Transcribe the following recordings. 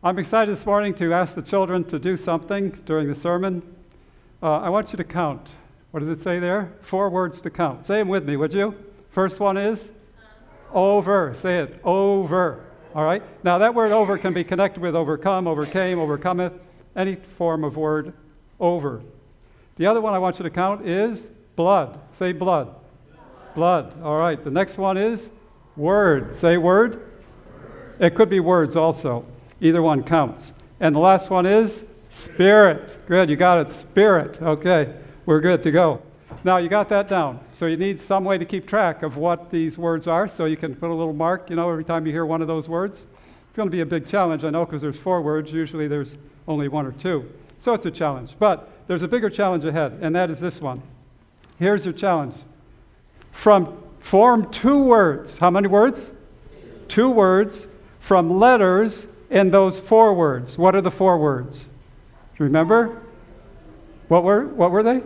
I'm excited this morning to ask the children to do something during the sermon. Uh, I want you to count. What does it say there? Four words to count. Say them with me, would you? First one is over. Say it. Over. All right? Now, that word over can be connected with overcome, overcame, overcometh, any form of word over. The other one I want you to count is blood. Say blood. Blood. All right. The next one is word. Say word. It could be words also. Either one counts. And the last one is spirit. Good, you got it. Spirit. Okay, we're good to go. Now you got that down. So you need some way to keep track of what these words are so you can put a little mark, you know, every time you hear one of those words. It's going to be a big challenge, I know, because there's four words. Usually there's only one or two. So it's a challenge. But there's a bigger challenge ahead, and that is this one. Here's your challenge. From form two words. How many words? Two words from letters in those four words. What are the four words? Remember? What were, what were they?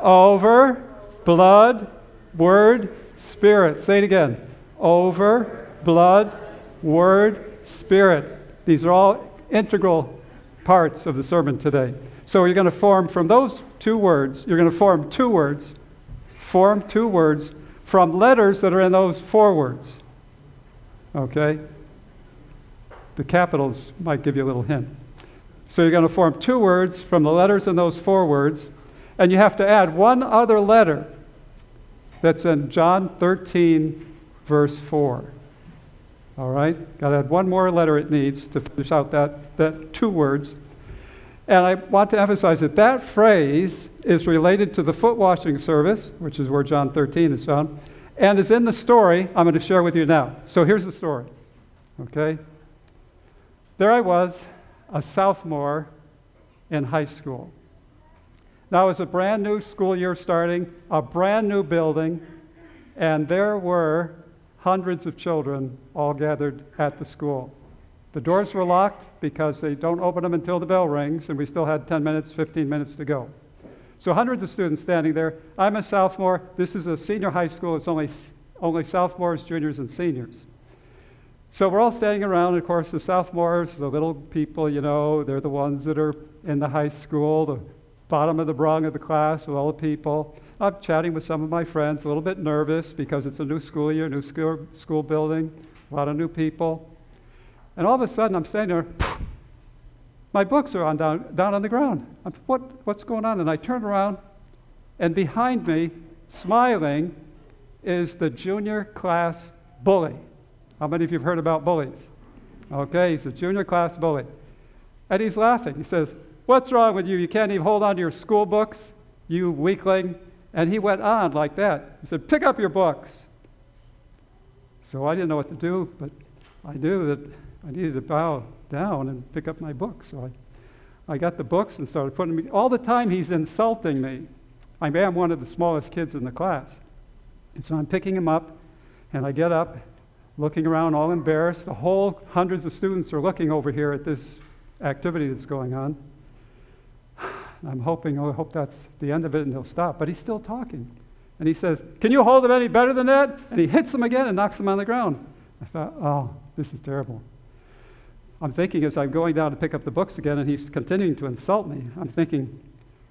Over, blood, word, spirit. Say it again. Over, blood, word, spirit. These are all integral parts of the sermon today. So you're going to form from those two words, you're going to form two words, form two words from letters that are in those four words. Okay? The capitals might give you a little hint. So you're going to form two words from the letters in those four words, and you have to add one other letter that's in John 13, verse 4. All right? Got to add one more letter it needs to finish out that, that two words. And I want to emphasize that that phrase is related to the foot washing service, which is where John 13 is found, and is in the story I'm going to share with you now. So here's the story. Okay? There I was, a sophomore in high school. Now it was a brand new school year starting, a brand new building, and there were hundreds of children all gathered at the school. The doors were locked because they don't open them until the bell rings, and we still had 10 minutes, 15 minutes to go. So hundreds of students standing there. I'm a sophomore. This is a senior high school. It's only, only sophomores, juniors, and seniors. So we're all standing around. Of course, the sophomores, the little people, you know, they're the ones that are in the high school, the bottom of the rung of the class with all the people. I'm chatting with some of my friends, a little bit nervous because it's a new school year, new school, school building, a lot of new people. And all of a sudden, I'm standing there. My books are on down, down on the ground. I'm, what, what's going on? And I turn around, and behind me, smiling, is the junior class bully. How many of you have heard about bullies? Okay, he's a junior class bully. And he's laughing. He says, What's wrong with you? You can't even hold on to your school books, you weakling. And he went on like that. He said, Pick up your books. So I didn't know what to do, but I knew that I needed to bow down and pick up my books. So I, I got the books and started putting them. All the time he's insulting me. I am one of the smallest kids in the class. And so I'm picking him up, and I get up, looking around, all embarrassed. The whole hundreds of students are looking over here at this activity that's going on. I'm hoping, oh, I hope that's the end of it and he'll stop. But he's still talking. And he says, Can you hold him any better than that? And he hits him again and knocks him on the ground. I thought, Oh, this is terrible. I'm thinking as I'm going down to pick up the books again and he's continuing to insult me, I'm thinking,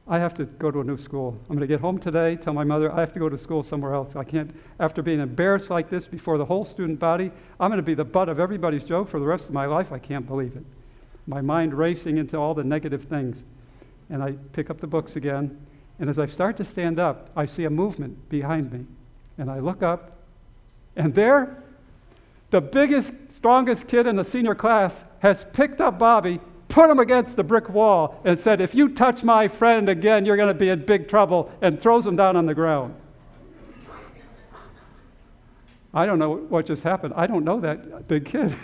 I have to go to a new school. I'm going to get home today, tell my mother I have to go to school somewhere else. I can't, after being embarrassed like this before the whole student body, I'm going to be the butt of everybody's joke for the rest of my life. I can't believe it. My mind racing into all the negative things. And I pick up the books again. And as I start to stand up, I see a movement behind me. And I look up, and there, the biggest, strongest kid in the senior class has picked up Bobby, put him against the brick wall, and said, If you touch my friend again, you're going to be in big trouble, and throws him down on the ground. I don't know what just happened. I don't know that big kid.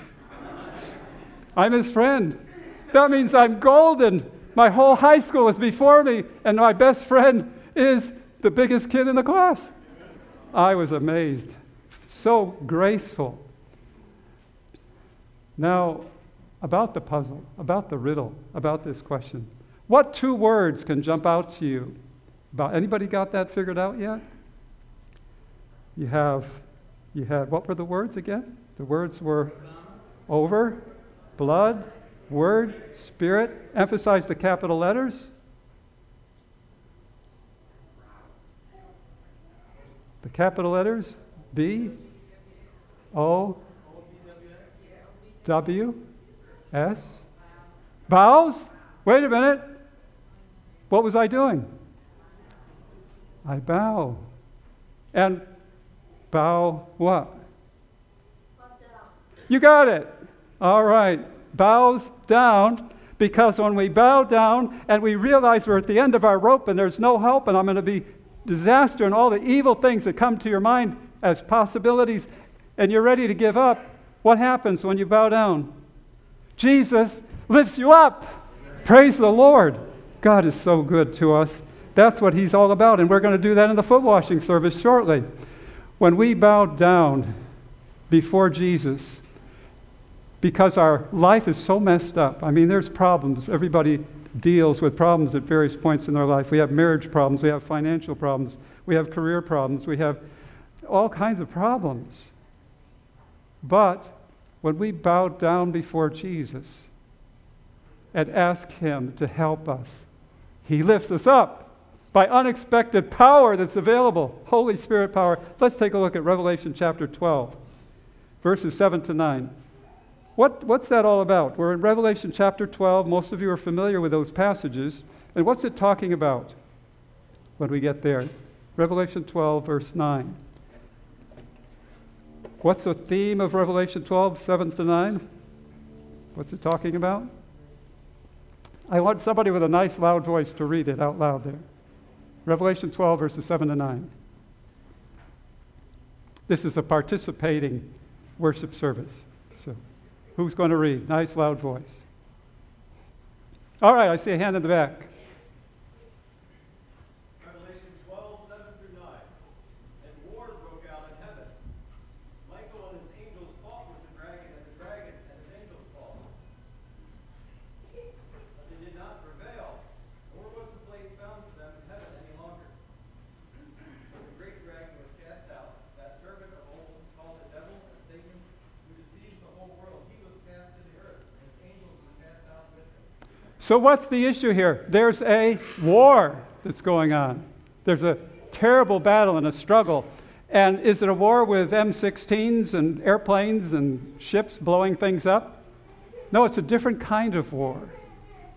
I'm his friend. That means I'm golden. My whole high school is before me, and my best friend is the biggest kid in the class. I was amazed. So graceful. Now, about the puzzle, about the riddle, about this question. What two words can jump out to you? About anybody got that figured out yet? You have you had what were the words again? The words were over, blood, word, spirit. Emphasize the capital letters. The capital letters B, O, W, S. Bows? Wait a minute. What was I doing? I bow. And bow what? You got it. All right. Bows down because when we bow down and we realize we're at the end of our rope and there's no help and I'm going to be disaster and all the evil things that come to your mind as possibilities and you're ready to give up, what happens when you bow down? Jesus lifts you up. Praise the Lord. God is so good to us. That's what He's all about. And we're going to do that in the foot washing service shortly. When we bow down before Jesus, because our life is so messed up. I mean, there's problems. Everybody deals with problems at various points in their life. We have marriage problems, we have financial problems, we have career problems, we have all kinds of problems. But when we bow down before Jesus and ask Him to help us, He lifts us up by unexpected power that's available Holy Spirit power. Let's take a look at Revelation chapter 12, verses 7 to 9. What, what's that all about? We're in Revelation chapter 12. Most of you are familiar with those passages. And what's it talking about when we get there? Revelation 12, verse 9. What's the theme of Revelation 12, 7 to 9? What's it talking about? I want somebody with a nice loud voice to read it out loud there. Revelation 12, verses 7 to 9. This is a participating worship service. So. Who's going to read? Nice, loud voice. All right, I see a hand in the back. Revelation 12, 7 through 9. And war broke out in heaven. Michael and his angels fought with the dragon, and the dragon and his angels fought. But they did not prevail, nor was the place found for them in heaven any longer. The great dragon was cast out, that servant of old called the devil and Satan, who deceives the whole world. He was cast to the earth, and his angels were cast out with him. So, what's the issue here? There's a war that's going on. There's a terrible battle and a struggle. And is it a war with M16s and airplanes and ships blowing things up? No, it's a different kind of war.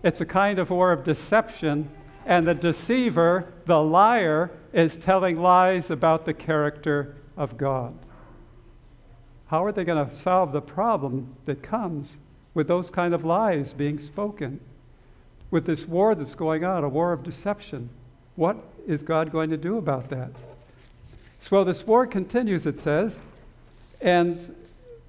It's a kind of war of deception, and the deceiver, the liar, is telling lies about the character of God. How are they going to solve the problem that comes with those kind of lies being spoken? With this war that's going on, a war of deception. What is God going to do about that? So this war continues, it says, and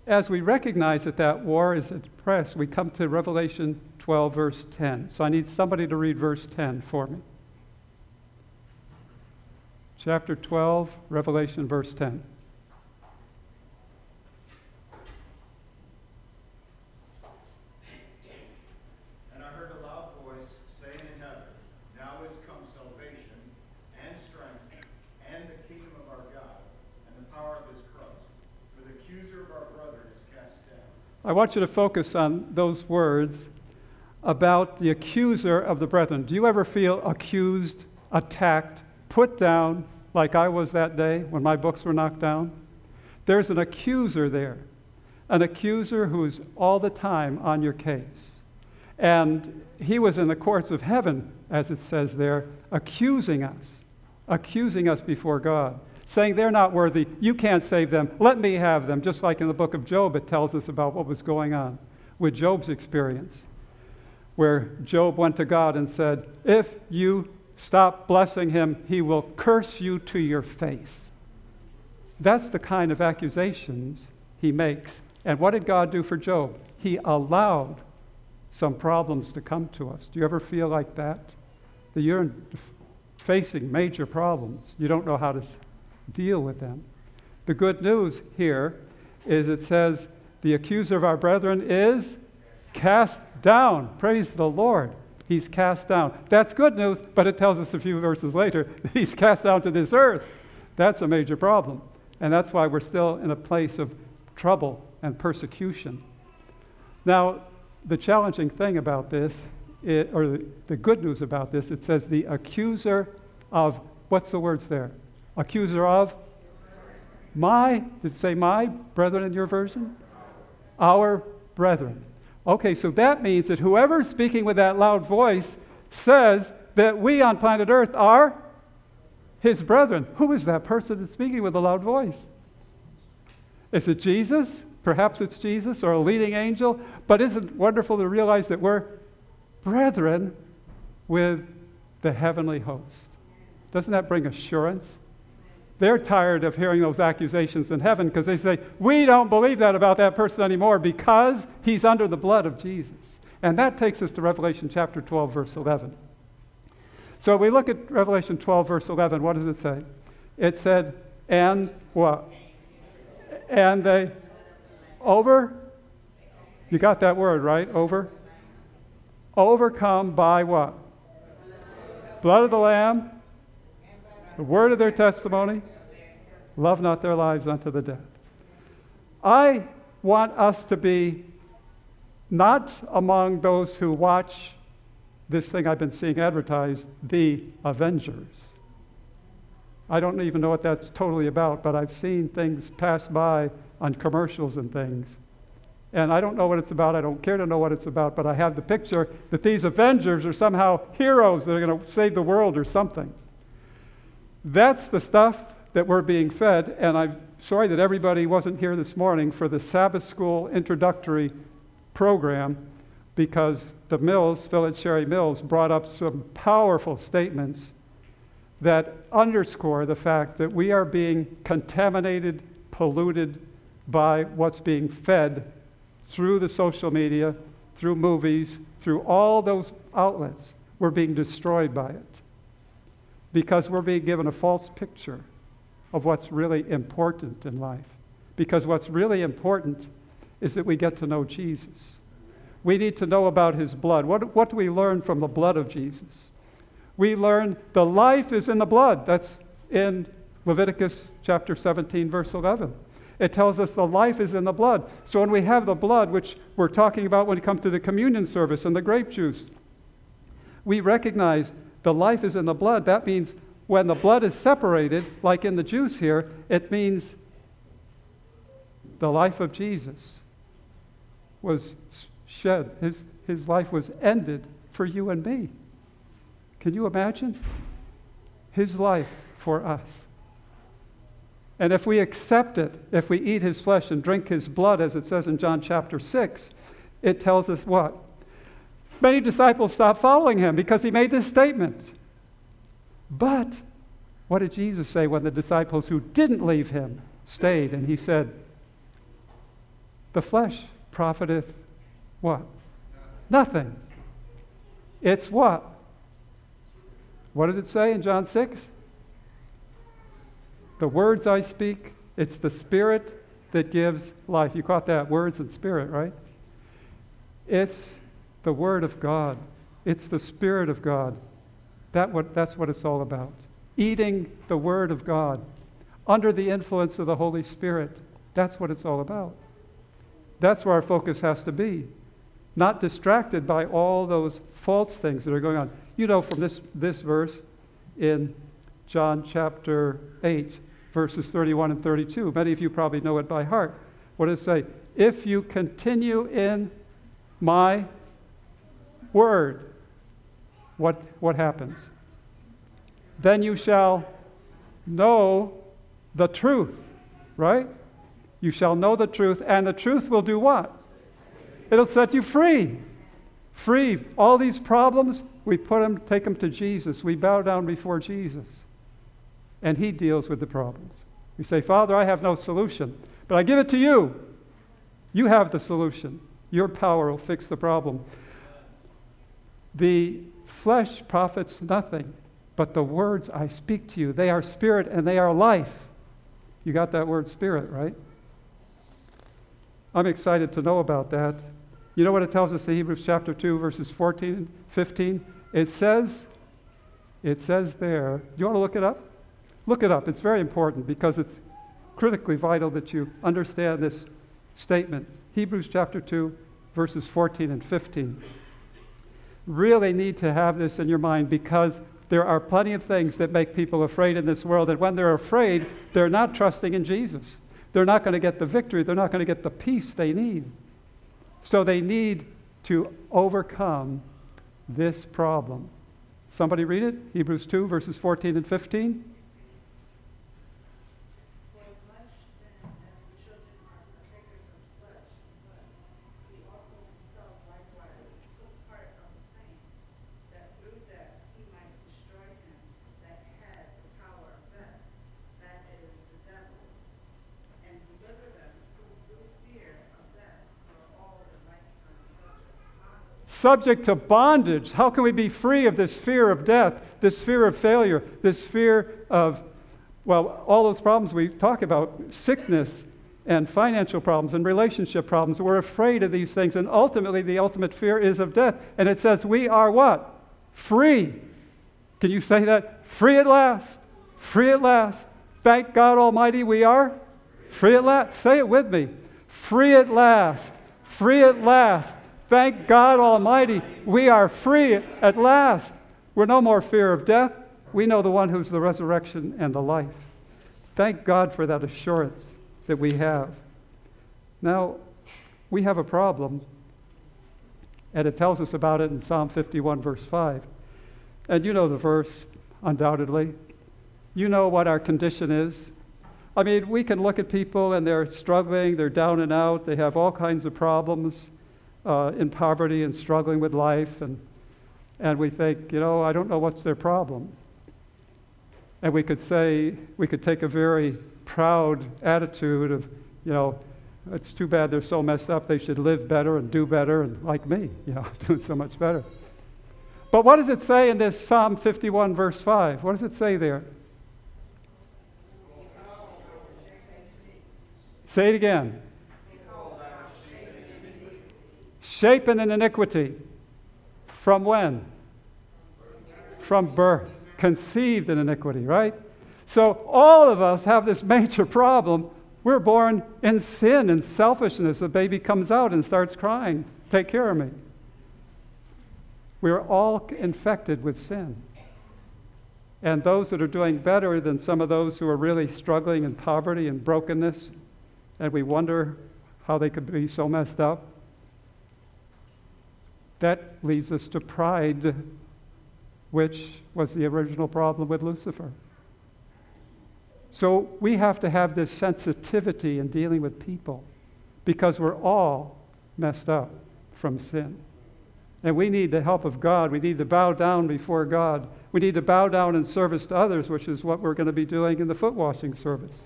as we recognize that that war is at press, we come to Revelation 12, verse 10. So I need somebody to read verse 10 for me. Chapter 12, Revelation, verse 10. And I heard a loud voice saying in heaven, Now is come salvation, and strength, and the kingdom of our God, and the power of his Christ. For the accuser of our brother is cast down. I want you to focus on those words about the accuser of the brethren. Do you ever feel accused, attacked, put down like I was that day when my books were knocked down? There's an accuser there, an accuser who's all the time on your case. And he was in the courts of heaven, as it says there, accusing us, accusing us before God, saying they're not worthy, you can't save them, let me have them. Just like in the book of Job, it tells us about what was going on with Job's experience, where Job went to God and said, If you stop blessing him, he will curse you to your face. That's the kind of accusations he makes. And what did God do for Job? He allowed some problems to come to us. Do you ever feel like that? That you're facing major problems. You don't know how to deal with them. The good news here is it says, the accuser of our brethren is cast down. Praise the Lord. He's cast down. That's good news, but it tells us a few verses later that he's cast down to this earth. That's a major problem. And that's why we're still in a place of trouble and persecution. Now, the challenging thing about this, it, or the, the good news about this, it says the accuser of, what's the words there? Accuser of? My, did say my brethren in your version? Our brethren. Okay, so that means that whoever's speaking with that loud voice says that we on planet Earth are his brethren. Who is that person that's speaking with a loud voice? Is it Jesus? Perhaps it's Jesus or a leading angel. But isn't it wonderful to realize that we're brethren with the heavenly host? Doesn't that bring assurance? They're tired of hearing those accusations in heaven because they say, We don't believe that about that person anymore because he's under the blood of Jesus. And that takes us to Revelation chapter 12, verse 11. So we look at Revelation 12, verse 11. What does it say? It said, And what? And they over? You got that word, right? Over? Overcome by what? Blood of the Lamb, the word of their testimony, love not their lives unto the death. I want us to be not among those who watch this thing I've been seeing advertised, the Avengers. I don't even know what that's totally about, but I've seen things pass by on commercials and things. And I don't know what it's about. I don't care to know what it's about, but I have the picture that these Avengers are somehow heroes that are going to save the world or something. That's the stuff that we're being fed, and I'm sorry that everybody wasn't here this morning for the Sabbath School introductory program because the Mills, Phil Sherry Mills, brought up some powerful statements that underscore the fact that we are being contaminated, polluted by what's being fed through the social media, through movies, through all those outlets. We're being destroyed by it because we're being given a false picture of what's really important in life. Because what's really important is that we get to know Jesus. We need to know about his blood. What, what do we learn from the blood of Jesus? We learn the life is in the blood. That's in Leviticus chapter 17, verse 11. It tells us the life is in the blood. So when we have the blood, which we're talking about when it comes to the communion service and the grape juice, we recognize the life is in the blood. That means when the blood is separated, like in the juice here, it means the life of Jesus was shed. His, his life was ended for you and me. Can you imagine? His life for us. And if we accept it, if we eat his flesh and drink his blood, as it says in John chapter 6, it tells us what? Many disciples stopped following him because he made this statement. But what did Jesus say when the disciples who didn't leave him stayed? And he said, The flesh profiteth what? Nothing. It's what? What does it say in John 6? The words I speak, it's the Spirit that gives life. You caught that? Words and Spirit, right? It's the Word of God, it's the Spirit of God. That what, that's what it's all about. Eating the Word of God under the influence of the Holy Spirit. That's what it's all about. That's where our focus has to be. Not distracted by all those false things that are going on. You know from this, this verse in John chapter 8, verses 31 and 32. Many of you probably know it by heart. What does it say? If you continue in my word, what, what happens? Then you shall know the truth, right? You shall know the truth, and the truth will do what? It'll set you free. Free. All these problems, we put them, take them to Jesus. We bow down before Jesus. And He deals with the problems. We say, Father, I have no solution, but I give it to you. You have the solution. Your power will fix the problem. The flesh profits nothing, but the words I speak to you, they are spirit and they are life. You got that word spirit, right? I'm excited to know about that. You know what it tells us in Hebrews chapter 2, verses 14 and 15? It says, it says there, do you want to look it up? Look it up. It's very important because it's critically vital that you understand this statement. Hebrews chapter 2, verses 14 and 15. Really need to have this in your mind because there are plenty of things that make people afraid in this world. And when they're afraid, they're not trusting in Jesus. They're not going to get the victory, they're not going to get the peace they need. So they need to overcome this problem. Somebody read it? Hebrews 2, verses 14 and 15. Subject to bondage. How can we be free of this fear of death, this fear of failure, this fear of, well, all those problems we talk about sickness and financial problems and relationship problems? We're afraid of these things, and ultimately, the ultimate fear is of death. And it says, We are what? Free. Can you say that? Free at last. Free at last. Thank God Almighty, we are free at last. Say it with me. Free at last. Free at last. Thank God Almighty, we are free at last. We're no more fear of death. We know the one who's the resurrection and the life. Thank God for that assurance that we have. Now, we have a problem, and it tells us about it in Psalm 51, verse 5. And you know the verse, undoubtedly. You know what our condition is. I mean, we can look at people and they're struggling, they're down and out, they have all kinds of problems uh, in poverty and struggling with life, and, and we think, you know, I don't know what's their problem. And we could say, we could take a very proud attitude of, you know, it's too bad they're so messed up. They should live better and do better, and like me, you know, doing so much better. But what does it say in this Psalm 51, verse 5? What does it say there? Say it again. Shapen in iniquity. From when? From birth. Conceived in iniquity, right? So all of us have this major problem. We're born in sin and selfishness. The baby comes out and starts crying, Take care of me. We're all infected with sin. And those that are doing better than some of those who are really struggling in poverty and brokenness, and we wonder how they could be so messed up, that leads us to pride, which was the original problem with Lucifer. So we have to have this sensitivity in dealing with people because we're all messed up from sin. And we need the help of God. We need to bow down before God. We need to bow down in service to others, which is what we're going to be doing in the foot washing service.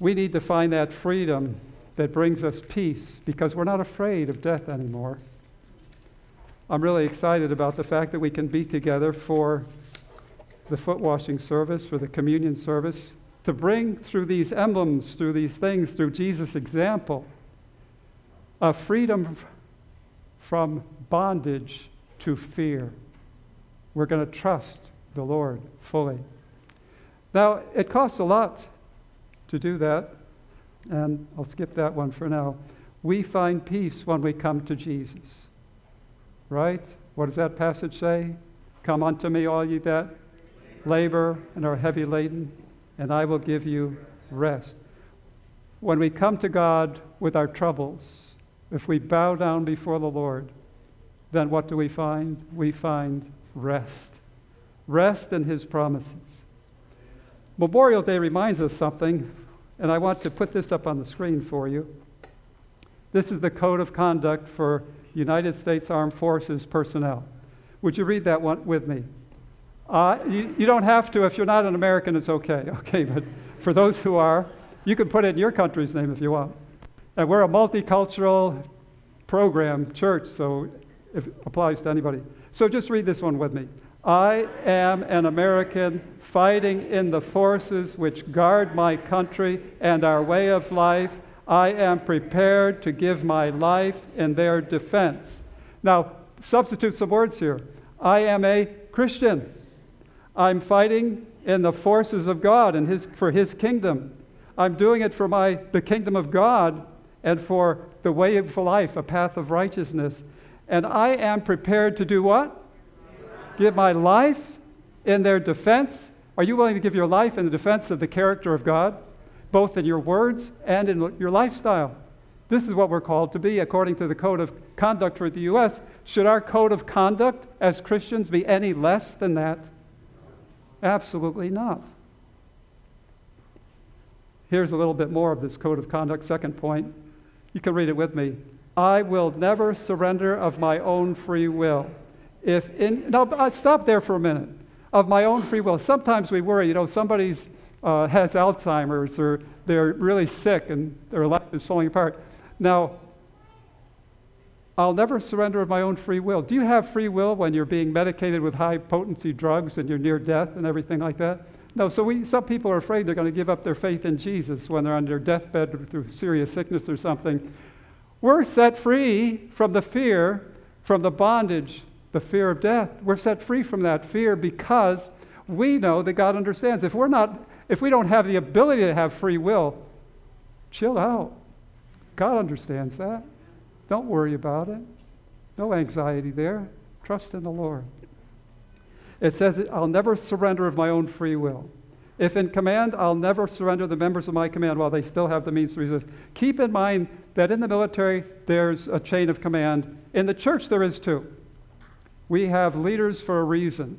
We need to find that freedom that brings us peace because we're not afraid of death anymore. I'm really excited about the fact that we can be together for the foot washing service, for the communion service, to bring through these emblems, through these things, through Jesus' example, a freedom from bondage to fear. We're going to trust the Lord fully. Now, it costs a lot to do that, and I'll skip that one for now. We find peace when we come to Jesus right? What does that passage say? Come unto me, all ye that labor and are heavy laden, and I will give you rest. When we come to God with our troubles, if we bow down before the Lord, then what do we find? We find rest. Rest in His promises. Memorial Day reminds us something, and I want to put this up on the screen for you. This is the code of conduct for United States Armed Forces personnel. Would you read that one with me? Uh, you, you, don't have to. If you're not an American, it's okay. Okay, but for those who are, you can put it in your country's name if you want. And we're a multicultural program, church, so it applies to anybody. So just read this one with me. I am an American fighting in the forces which guard my country and our way of life I am prepared to give my life in their defense. Now, substitute some words here. I am a Christian. I'm fighting in the forces of God and his, for His kingdom. I'm doing it for my, the kingdom of God, and for the way of life, a path of righteousness. And I am prepared to do what? Give my life in their defense. Are you willing to give your life in the defense of the character of God, both in your words and in your lifestyle? This is what we're called to be according to the code of conduct for the U.S. Should our code of conduct as Christians be any less than that? Absolutely not. Here's a little bit more of this code of conduct, second point. You can read it with me. I will never surrender of my own free will. If in, now, uh, stop there for a minute. Of my own free will. Sometimes we worry, you know, somebody's uh, has Alzheimer's or they're really sick and their life is falling apart. Now, I'll never surrender of my own free will. Do you have free will when you're being medicated with high potency drugs and you're near death and everything like that? No, so we, some people are afraid they're going to give up their faith in Jesus when they're on their deathbed through serious sickness or something. We're set free from the fear, from the bondage, the fear of death. We're set free from that fear because we know that God understands. If we're not, if we don't have the ability to have free will, chill out. God understands that. Don't worry about it. No anxiety there. Trust in the Lord. It says, I'll never surrender of my own free will. If in command, I'll never surrender the members of my command while they still have the means to resist. Keep in mind that in the military, there's a chain of command. In the church, there is too. We have leaders for a reason.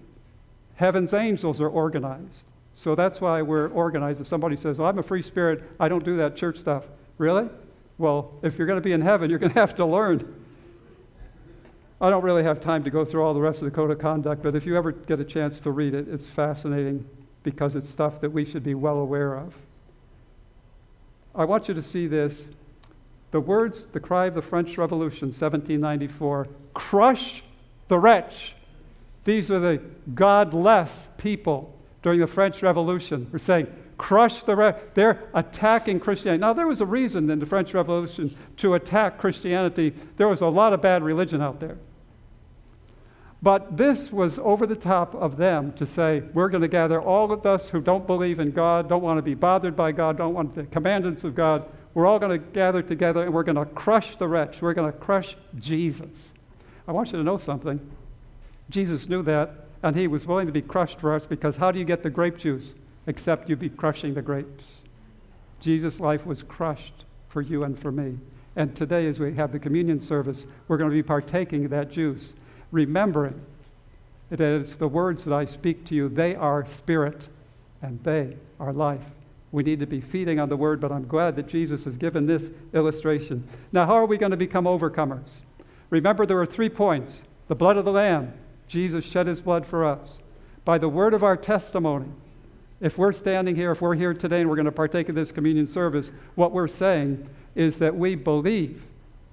Heaven's angels are organized. So that's why we're organized. If somebody says, oh, I'm a free spirit, I don't do that church stuff. Really? Well, if you're going to be in heaven, you're going to have to learn. I don't really have time to go through all the rest of the code of conduct, but if you ever get a chance to read it, it's fascinating because it's stuff that we should be well aware of. I want you to see this. The words, the cry of the French Revolution, 1794 crush the wretch. These are the godless people during the French Revolution. We're saying, crush the re- they're attacking christianity. Now there was a reason in the french revolution to attack christianity. There was a lot of bad religion out there. But this was over the top of them to say we're going to gather all of us who don't believe in god don't want to be bothered by god don't want the commandments of god we're all going to gather together and we're going to crush the wretch. We're going to crush jesus. I want you to know something. Jesus knew that and he was willing to be crushed for us because how do you get the grape juice except you be crushing the grapes. Jesus' life was crushed for you and for me. And today, as we have the communion service, we're going to be partaking of that juice, remembering that it's the words that I speak to you, they are spirit and they are life. We need to be feeding on the word, but I'm glad that Jesus has given this illustration. Now, how are we going to become overcomers? Remember, there are three points the blood of the Lamb, Jesus shed his blood for us. By the word of our testimony, if we're standing here, if we're here today and we're going to partake of this communion service, what we're saying is that we believe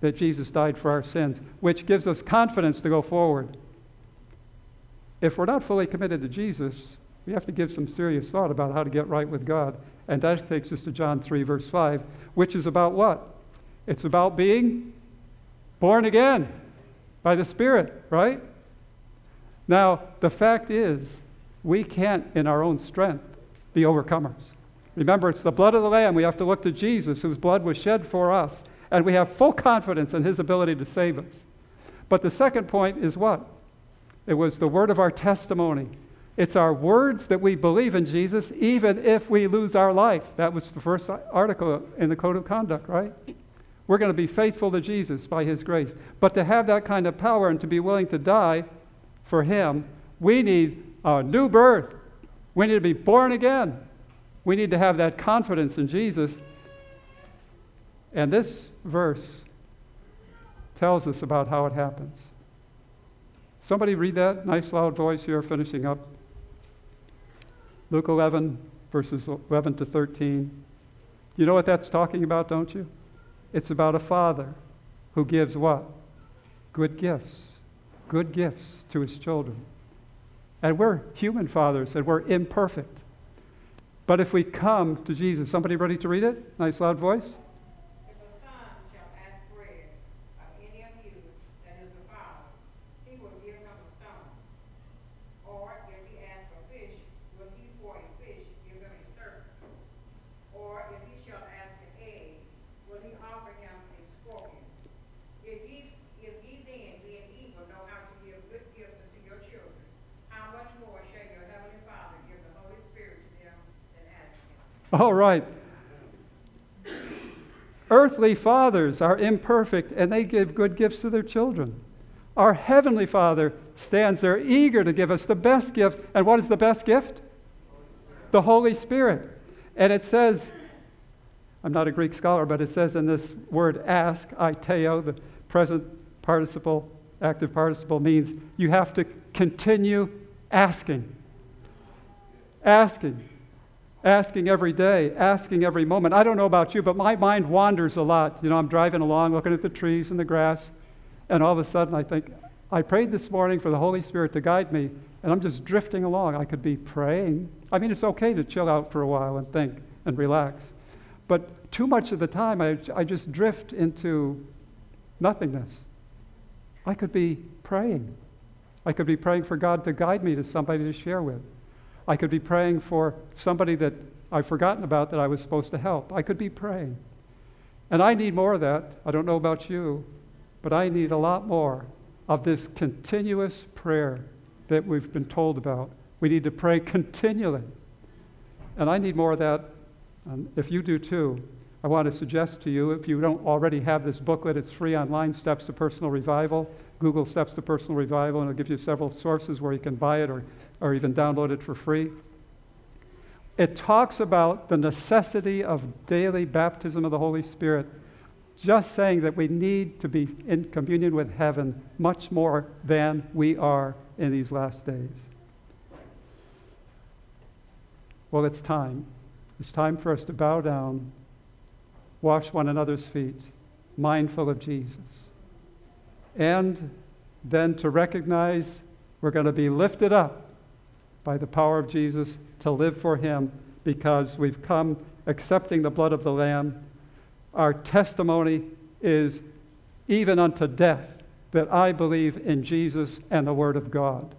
that Jesus died for our sins, which gives us confidence to go forward. If we're not fully committed to Jesus, we have to give some serious thought about how to get right with God. And that takes us to John 3, verse 5, which is about what? It's about being born again by the Spirit, right? Now, the fact is, we can't, in our own strength, be overcomers. Remember, it's the blood of the Lamb. We have to look to Jesus, whose blood was shed for us, and we have full confidence in his ability to save us. But the second point is what? It was the word of our testimony. It's our words that we believe in Jesus, even if we lose our life. That was the first article in the Code of Conduct, right? We're going to be faithful to Jesus by his grace. But to have that kind of power and to be willing to die for him, we need a new birth. We need to be born again. We need to have that confidence in Jesus. And this verse tells us about how it happens. Somebody read that nice loud voice here, finishing up. Luke 11, verses 11 to 13. You know what that's talking about, don't you? It's about a father who gives what? Good gifts. Good gifts to his children. And we're human fathers and we're imperfect. But if we come to Jesus, somebody ready to read it? Nice loud voice. If a son shall ask bread of any of you that is a father, he will give him a stone. Or if he asks for fish, will he for a fish give him a serpent? Or if he shall ask an egg, will he offer him All right. Earthly fathers are imperfect and they give good gifts to their children. Our Heavenly Father stands there eager to give us the best gift. And what is the best gift? The Holy Spirit. And it says, I'm not a Greek scholar, but it says in this word ask, aiteo, the present participle, active participle means you have to continue asking. Asking. Asking every day, asking every moment. I don't know about you, but my mind wanders a lot. You know, I'm driving along, looking at the trees and the grass, and all of a sudden I think, I prayed this morning for the Holy Spirit to guide me, and I'm just drifting along. I could be praying. I mean, it's okay to chill out for a while and think and relax. But too much of the time, I, I just drift into nothingness. I could be praying. I could be praying for God to guide me to somebody to share with. I could be praying for somebody that I've forgotten about that I was supposed to help. I could be praying. And I need more of that. I don't know about you, but I need a lot more of this continuous prayer that we've been told about. We need to pray continually. And I need more of that. And if you do too, I want to suggest to you, if you don't already have this booklet, it's free online, Steps to Personal Revival. Google Steps to Personal Revival, and it'll give you several sources where you can buy it or, or even download it for free. It talks about the necessity of daily baptism of the Holy Spirit, just saying that we need to be in communion with heaven much more than we are in these last days. Well, it's time. It's time for us to bow down, wash one another's feet, mindful of Jesus and then to recognize we're going to be lifted up by the power of Jesus to live for Him because we've come accepting the blood of the Lamb. Our testimony is even unto death that I believe in Jesus and the Word of God.